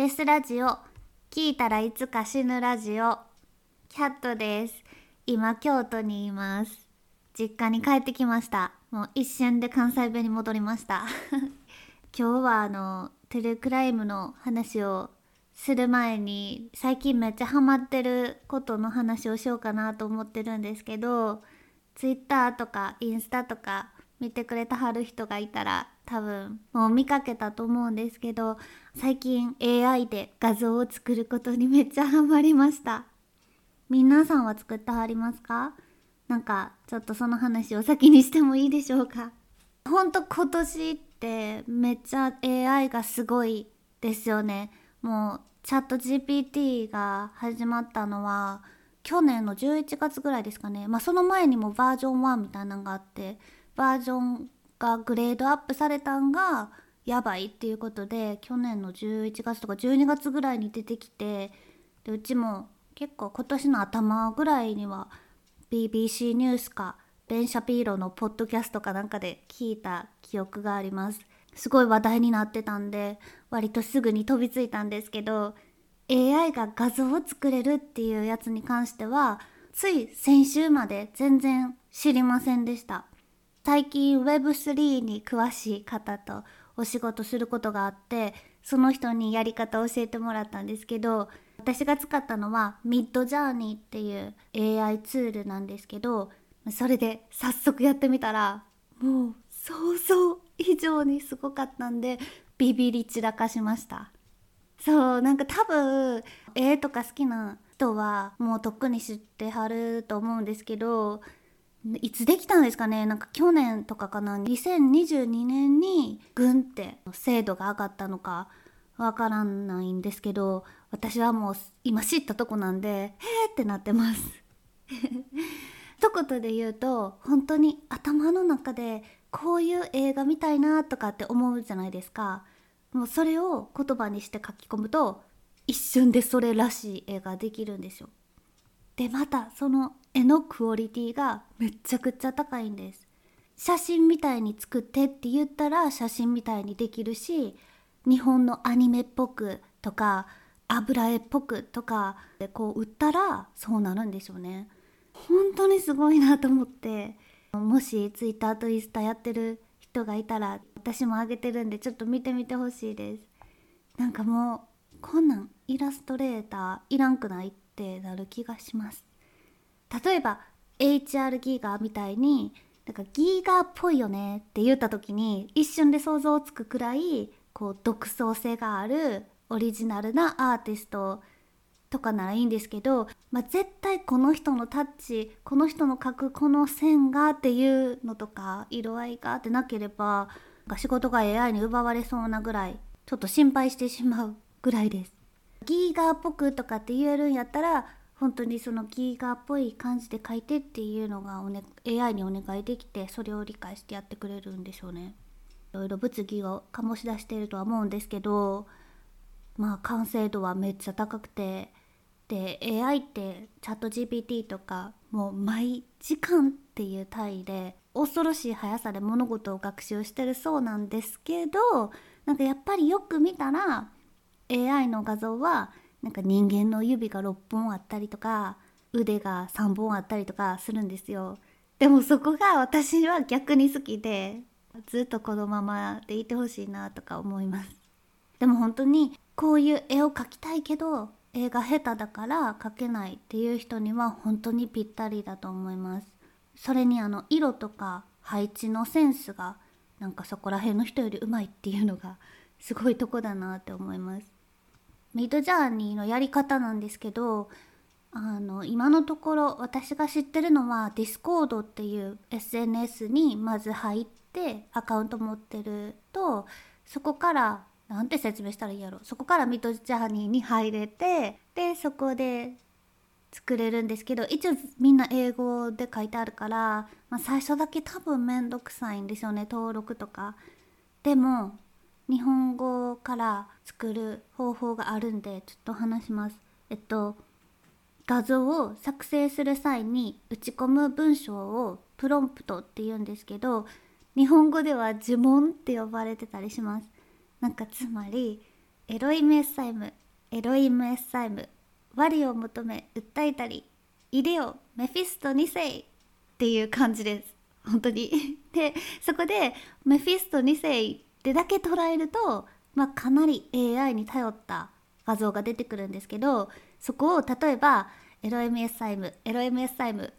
ベースラジオ聞いたらいつか死ぬラジオキャットです。今京都にいます。実家に帰ってきました。もう一瞬で関西弁に戻りました。今日はあのトゥルークライムの話をする前に最近めっちゃハマってることの話をしようかなと思ってるんですけど Twitter とかインスタとか見てくれたはる人がいたら多分もう見かけたと思うんですけど最近 AI で画像を作ることにめっちゃハマりました。皆さんは作ってはりますか？なんかちょっとその話を先にしてもいいでしょうか？ほんと今年ってめっちゃ AI がすごいですよね。もうチャット GPT が始まったのは去年の11月ぐらいですかね。まあその前にもバージョン1みたいなのがあってバージョンがグレードアップされたんがやばいっていうことで去年の11月とか12月ぐらいに出てきてでうちも結構今年の頭ぐらいには BBC ニュースかベン・シャピーロのポッドキャストかなんかで聞いた記憶があります。すごい話題になってたんで割とすぐに飛びついたんですけど AI が画像を作れるっていうやつに関してはつい先週まで全然知りませんでした。最近 Web3 に詳しい方とお仕事することがあってその人にやり方を教えてもらったんですけど私が使ったのはミッドジャーニーっていう AI ツールなんですけどそれで早速やってみたらもう想像以上にすごかったんでビビり散らかしました。そうなんか多分絵とか好きな人はもうとっくに知ってはると思うんですけどいつできたんですかね？なんか去年とかかな？2022年にグンって精度が上がったのかわからないんですけど私はもう今知ったとこなんでへーってなってます。一言で言うと本当に頭の中でこういう映画見たいなとかって思うじゃないですか。もうそれを言葉にして書き込むと一瞬でそれらしい絵ができるんですよ。でまたその絵のクオリティがめっちゃくちゃ高いんです。写真みたいに作ってって言ったら写真みたいにできるし日本のアニメっぽくとか油絵っぽくとかでこう売ったらそうなるんでしょうね。本当にすごいなと思ってもし Twitter とインスタやってる人がいたら私もあげてるんでちょっと見てみてほしいです。なんかもうこんなんイラストレーターいらんくないってってなる気がします例えば HR ギガみたいになんかギガっぽいよねって言った時に一瞬で想像つくくらいこう独創性があるオリジナルなアーティストとかならいいんですけど、まあ、絶対この人のタッチこの人の描くこの線がっていうのとか色合いがってなければ仕事が AI に奪われそうなぐらいちょっと心配してしまうぐらいです。ギーガーっぽくとかって言えるんやったら本当にそのギーガーっぽい感じで書いてっていうのがお、ね、AI にお願いできてそれを理解してやってくれるんでしょうね。いろいろ物議を醸し出しているとは思うんですけどまあ完成度はめっちゃ高くてで AI ってチャット GPT とかもう毎時間っていう単位で恐ろしい速さで物事を学習してるそうなんですけどなんかやっぱりよく見たら AI の画像はなんか人間の指が6本あったりとか腕が3本あったりとかするんですよ。でもそこが私は逆に好きでずっとこのままでいてほしいなとか思います。でも本当にこういう絵を描きたいけど絵が下手だから描けないっていう人には本当にぴったりだと思います。それにあの色とか配置のセンスがなんかそこら辺の人よりうまいっていうのがすごいとこだなって思います。ミッドジャーニーのやり方なんですけどあの今のところ私が知ってるのは Discord っていう SNS にまず入ってアカウント持ってるとそこからなんて説明したらいいやろそこからミッドジャーニーに入れてでそこで作れるんですけど一応みんな英語で書いてあるから、まあ、最初だけ多分めんどくさいんですよね登録とか。でも日本語から作る方法があるんでちょっと話します。えっと画像を作成する際に打ち込む文章をプロンプトって言うんですけど日本語では呪文って呼ばれてたりします。なんかつまりエロイムエッサイムエロイムエッサイム我を求め訴えたりいでよメフィスト2世っていう感じです本当に でそこでメフィスト2世ってだけ捉えると、まあ、かなり AI に頼った画像が出てくるんですけどそこを例えばエロ MS サイムエロ MS サイム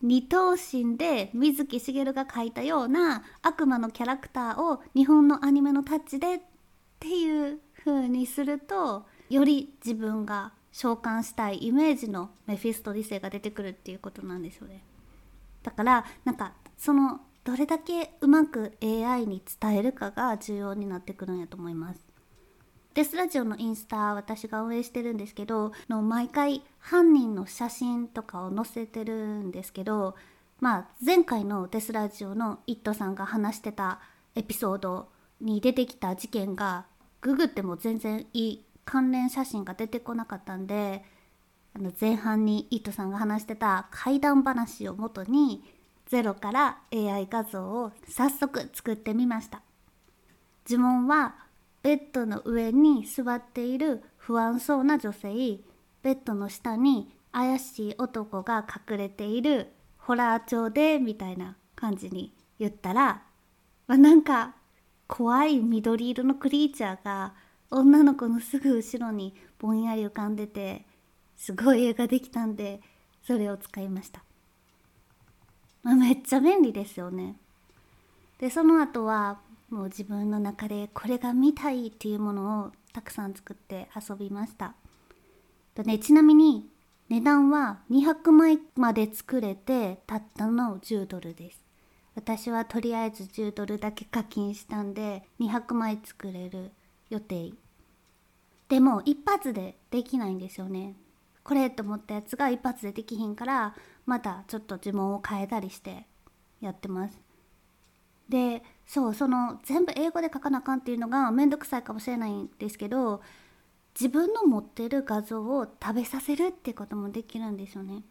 二頭身で水木しげるが描いたような悪魔のキャラクターを日本のアニメのタッチでっていう風にするとより自分が召喚したいイメージのメフィスト理性が出てくるっていうことなんですよね。だからなんかそのどれだけうまく AI に伝えるかが重要になってくるんやと思います。デスラジオのインスタ私が運営してるんですけどの毎回犯人の写真とかを載せてるんですけどまあ前回のデスラジオの「イット!」さんが話してたエピソードに出てきた事件がググっても全然いい関連写真が出てこなかったんであの前半にイットさんが話してた怪談話をもとにゼロから AI 画像を早速作ってみました。呪文はベッドの上に座っている不安そうな女性ベッドの下に怪しい男が隠れているホラー調でみたいな感じに言ったら、まあ、なんか怖い緑色のクリーチャーが女の子のすぐ後ろにぼんやり浮かんでてすごい絵ができたんでそれを使いました、まあ、めっちゃ便利ですよね。でその後はもう自分の中でこれが見たいっていうものをたくさん作って遊びました。と、ね、ちなみに値段は200枚まで作れてたったの10ドルです。私はとりあえず10ドルだけ課金したんで200枚作れる予定。でも一発でできないんですよね。これと思ったやつが一発でできひんからまたちょっと呪文を変えたりしてやってます。でそうその全部英語で書かなあかんっていうのが面倒くさいかもしれないんですけど自分の持ってる画像を食べさせるってこともできるんですよね。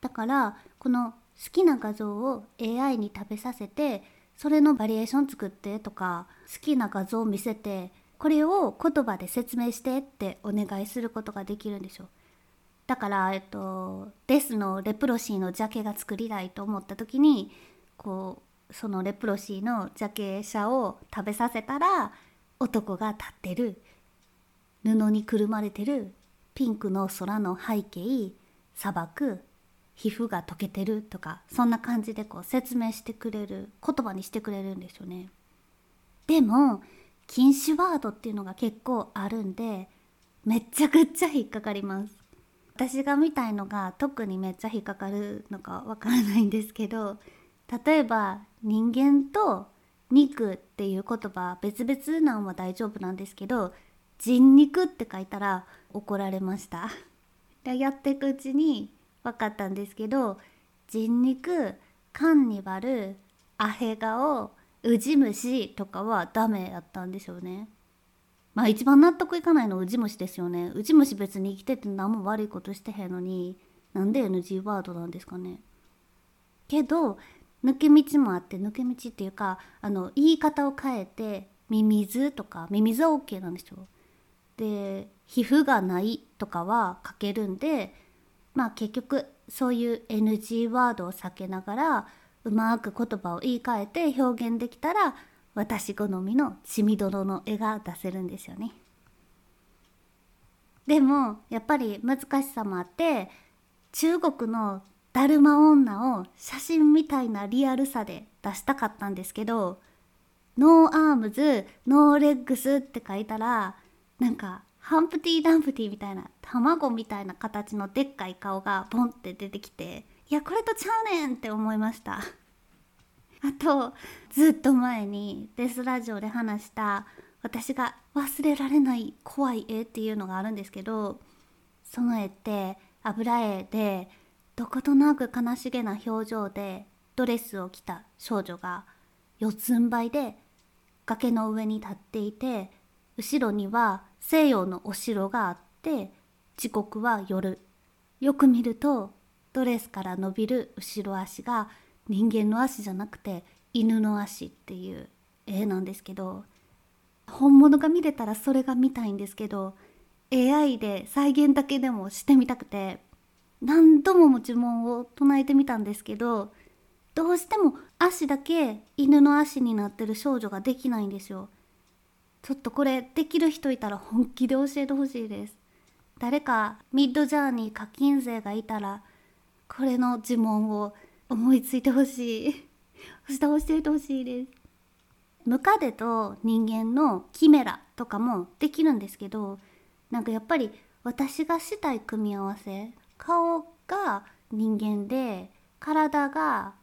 だからこの好きな画像を AI に食べさせてそれのバリエーション作ってとか好きな画像を見せてこれを言葉で説明してってお願いすることができるんでしょだから、えっと、デスのレプロシーのジャケが作りたいと思った時にこうそのレプロシーのジャケ写を食べさせたら男が立ってる布にくるまれてるピンクの空の背景砂漠皮膚が溶けてるとかそんな感じでこう説明してくれる言葉にしてくれるんですよね。でも禁止ワードっていうのが結構あるんでめっちゃくちゃ引っかかります。私が見たいのが特にめっちゃ引っかかるのかわからないんですけど例えば人間と肉っていう言葉別々なんは大丈夫なんですけど人肉って書いたら怒られました。でやっていくうちに分かったんですけど人肉カンニバルアヘ顔ウジ虫とかはダメやったんでしょうね。まあ一番納得いかないのはウジ虫ですよねウジ虫別に生きてて何も悪いことしてへんのになんで NG ワードなんですかねけど抜け道もあって抜け道っていうかあの言い方を変えてミミズとかミミズは OK なんですよ。で皮膚がないとかは書けるんでまあ結局そういう NG ワードを避けながらうまく言葉を言い換えて表現できたら私好みの血みどろの絵が出せるんですよね。でもやっぱり難しさもあって中国のだるま女を写真みたいなリアルさで出したかったんですけどno arms no legs って書いたらなんかハンプティー・ダンプティーみたいな卵みたいな形のでっかい顔がボンって出てきていやこれとちゃうねんって思いましたあとずっと前にデスラジオで話した私が忘れられない怖い絵っていうのがあるんですけどその絵って油絵でどことなく悲しげな表情でドレスを着た少女が四つん這いで崖の上に立っていて後ろには西洋のお城があって時刻は夜。よく見るとドレスから伸びる後ろ足が人間の足じゃなくて犬の足っていう絵なんですけど本物が見れたらそれが見たいんですけど AI で再現だけでもしてみたくて何度も呪文を唱えてみたんですけどどうしても足だけ犬の足になってる少女ができないんですよ。ちょっとこれできる人いたら本気で教えてほしいです。誰かミッドジャーニー課金税がいたらこれの呪文を思いついてほしい そして教えてほしいですムカデと人間のキメラとかもできるんですけどなんかやっぱり私がしたい組み合わせ顔が人間で体が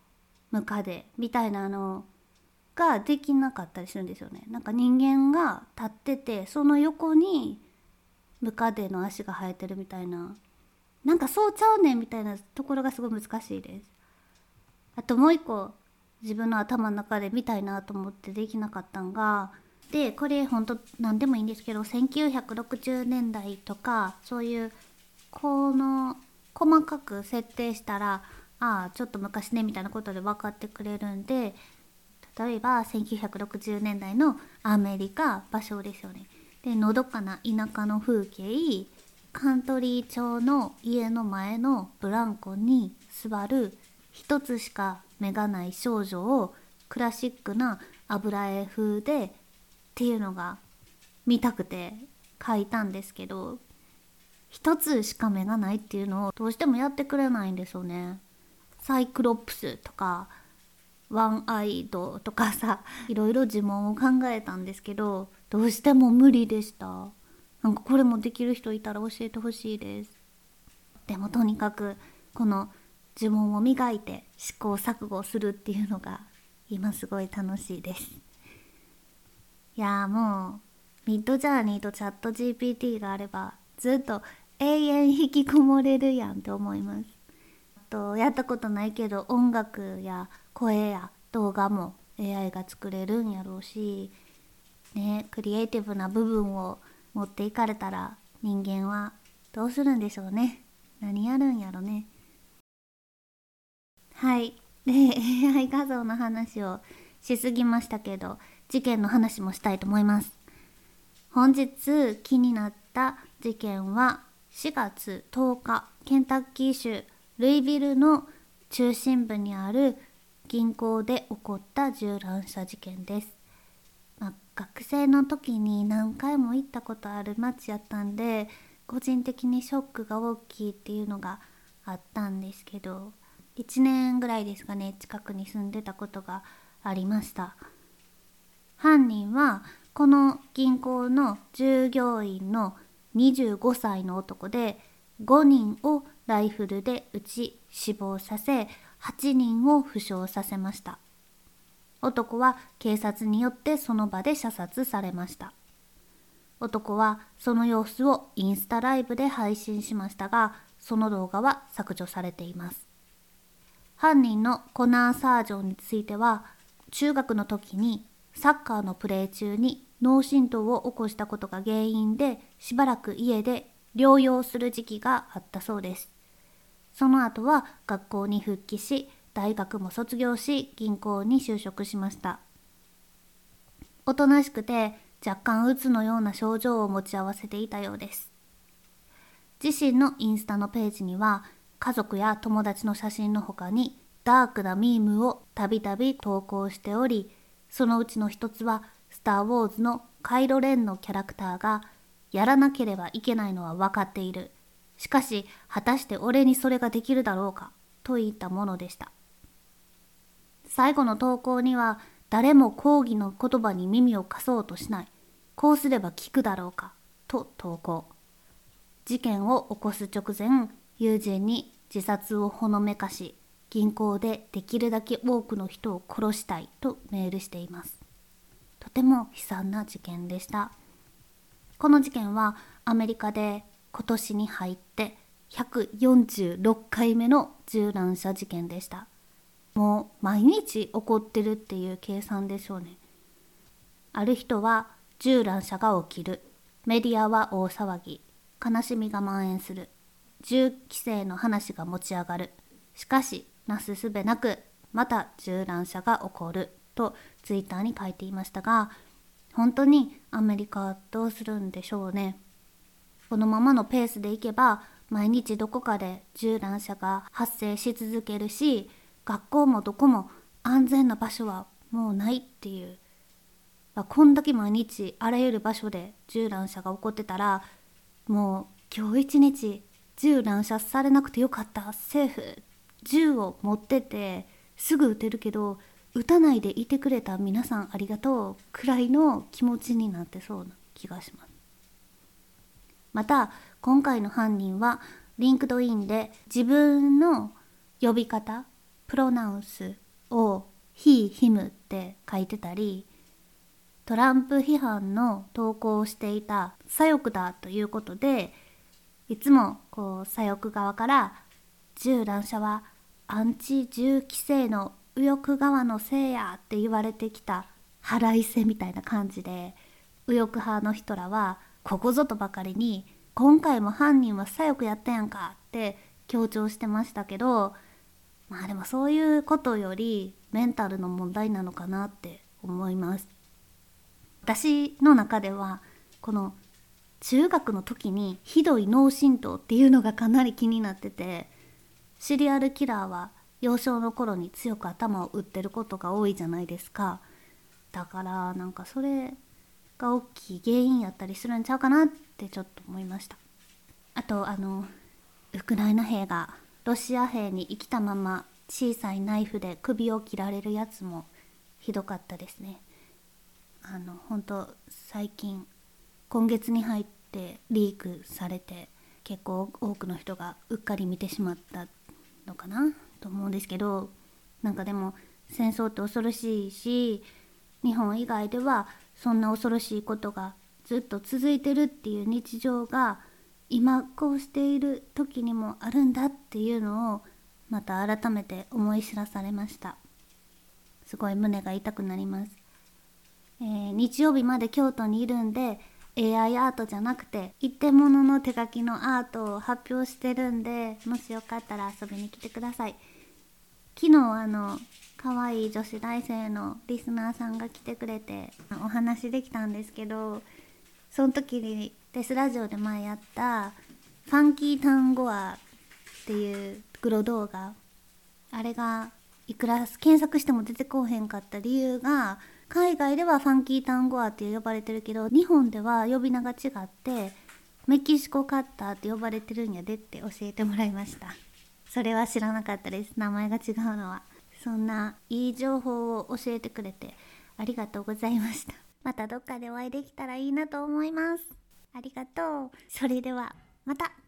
ムカデみたいなのができなかったりするんですよね。なんか人間が立っててその横にムカデの足が生えてるみたいななんかそうちゃうねんみたいなところがすごい難しいです。あともう一個自分の頭の中で見たいなと思ってできなかったんがでこれほんと何でもいいんですけど1960年代とかそういうこの細かく設定したらああちょっと昔ねみたいなことで分かってくれるんで例えば1960年代のアメリカ場所ですよね。でのどかな田舎の風景カントリー町の家の前のブランコに座る一つしか目がない少女をクラシックな油絵風でっていうのが見たくて書いたんですけど一つしか目がないっていうのをどうしてもやってくれないんですよね。サイクロプスとかワンアイドとかさいろいろ呪文を考えたんですけどどうしても無理でしたなんかこれもできる人いたら教えてほしいですでもとにかくこの呪文を磨いて試行錯誤するっていうのが今すごい楽しいです。いやもうミッドジャーニーとチャット GPT があればずっと永遠引きこもれるやんって思います。とやったことないけど音楽や声や動画も AI が作れるんやろうしねクリエイティブな部分を持っていかれたら人間はどうするんでしょうね。何やるんやろね。はい。で AI 画像の話をしすぎましたけど事件の話もしたいと思います。本日気になった事件は4月10日ケンタッキー州ルイビルの中心部にある銀行で起こった銃乱射事件です、まあ、学生の時に何回も行ったことある街やったんで個人的にショックが大きいっていうのがあったんですけど1年ぐらいですかね近くに住んでたことがありました。犯人はこの銀行の従業員の25歳の男で5人をライフルで撃ち死亡させ8人を負傷させました。男は警察によってその場で射殺されました。男はその様子をインスタライブで配信しましたがその動画は削除されています。犯人のコナー・サージョンについては中学の時にサッカーのプレー中に脳震盪を起こしたことが原因でしばらく家で療養する時期があったそうです。その後は学校に復帰し大学も卒業し銀行に就職しました。おとなしくて若干うつのような症状を持ち合わせていたようです。自身のインスタのページには家族や友達の写真の他にダークなミームをたびたび投稿しておりそのうちの一つはスター・ウォーズのカイロ・レンのキャラクターがやらなければいけないのは分かっている。しかし果たして俺にそれができるだろうかといったものでした。最後の投稿には誰も抗議の言葉に耳を貸そうとしないこうすれば聞くだろうかと投稿。事件を起こす直前友人に自殺をほのめかし銀行でできるだけ多くの人を殺したいとメールしています。とても悲惨な事件でした。この事件はアメリカで今年に入って146回目の銃乱射事件でした。もう毎日起こってるっていう計算でしょうね。ある人は銃乱射が起きる。メディアは大騒ぎ。悲しみが蔓延する。銃規制の話が持ち上がる。しかしなすすべなくまた銃乱射が起こる。とツイッターに書いていましたが本当にアメリカはどうするんでしょうね。このままのペースでいけば毎日どこかで銃乱射が発生し続けるし学校もどこも安全な場所はもうないっていう。こんだけ毎日あらゆる場所で銃乱射が起こってたらもう今日一日銃乱射されなくてよかった政府銃を持っててすぐ撃てるけど撃たないでいてくれた皆さんありがとう。くらいの気持ちになってそうな気がします。また今回の犯人は LinkedIn で自分の呼び方 pronouns を he, him って書いてたりトランプ批判の投稿をしていた左翼だということでいつもこう左翼側から銃乱射はアンチ銃規制の右翼側のせいやって言われてきた腹いせみたいな感じで右翼派の人らはここぞとばかりに今回も犯人は左翼やったやんかって強調してましたけどまあでもそういうことよりメンタルの問題なのかなって思います。私の中ではこの中学の時にひどい脳震盪っていうのがかなり気になっててシリアルキラーは幼少の頃に強く頭を打ってることが多いじゃないですか。だからなんかそれが大きい原因やったりするんちゃうかなってちょっと思いました。あとあのウクライナ兵がロシア兵に生きたまま小さいナイフで首を切られるやつもひどかったですね。あの本当最近今月に入ってリークされて結構多くの人がうっかり見てしまったのかなと思うんですけどなんかでも戦争って恐ろしいし日本以外ではそんな恐ろしいことがずっと続いてるっていう日常が今こうしている時にもあるんだっていうのをまた改めて思い知らされました。すごい胸が痛くなります、えー、日曜日まで京都にいるんで AI アートじゃなくて一点物の手書きのアートを発表してるんでもしよかったら遊びに来てください。昨日あの可愛い女子大生のリスナーさんが来てくれてお話できたんですけどその時にデスラジオで前やった「ファンキー単語ア」っていうグロ動画あれがいくら検索しても出てこうへんかった理由が海外ではファンキー単語アって呼ばれてるけど日本では呼び名が違ってメキシコカッターって呼ばれてるんやでって教えてもらいました。それは知らなかったです。名前が違うのは。そんないい情報を教えてくれてありがとうございました。またどっかでお会いできたらいいなと思います。ありがとう。それではまた。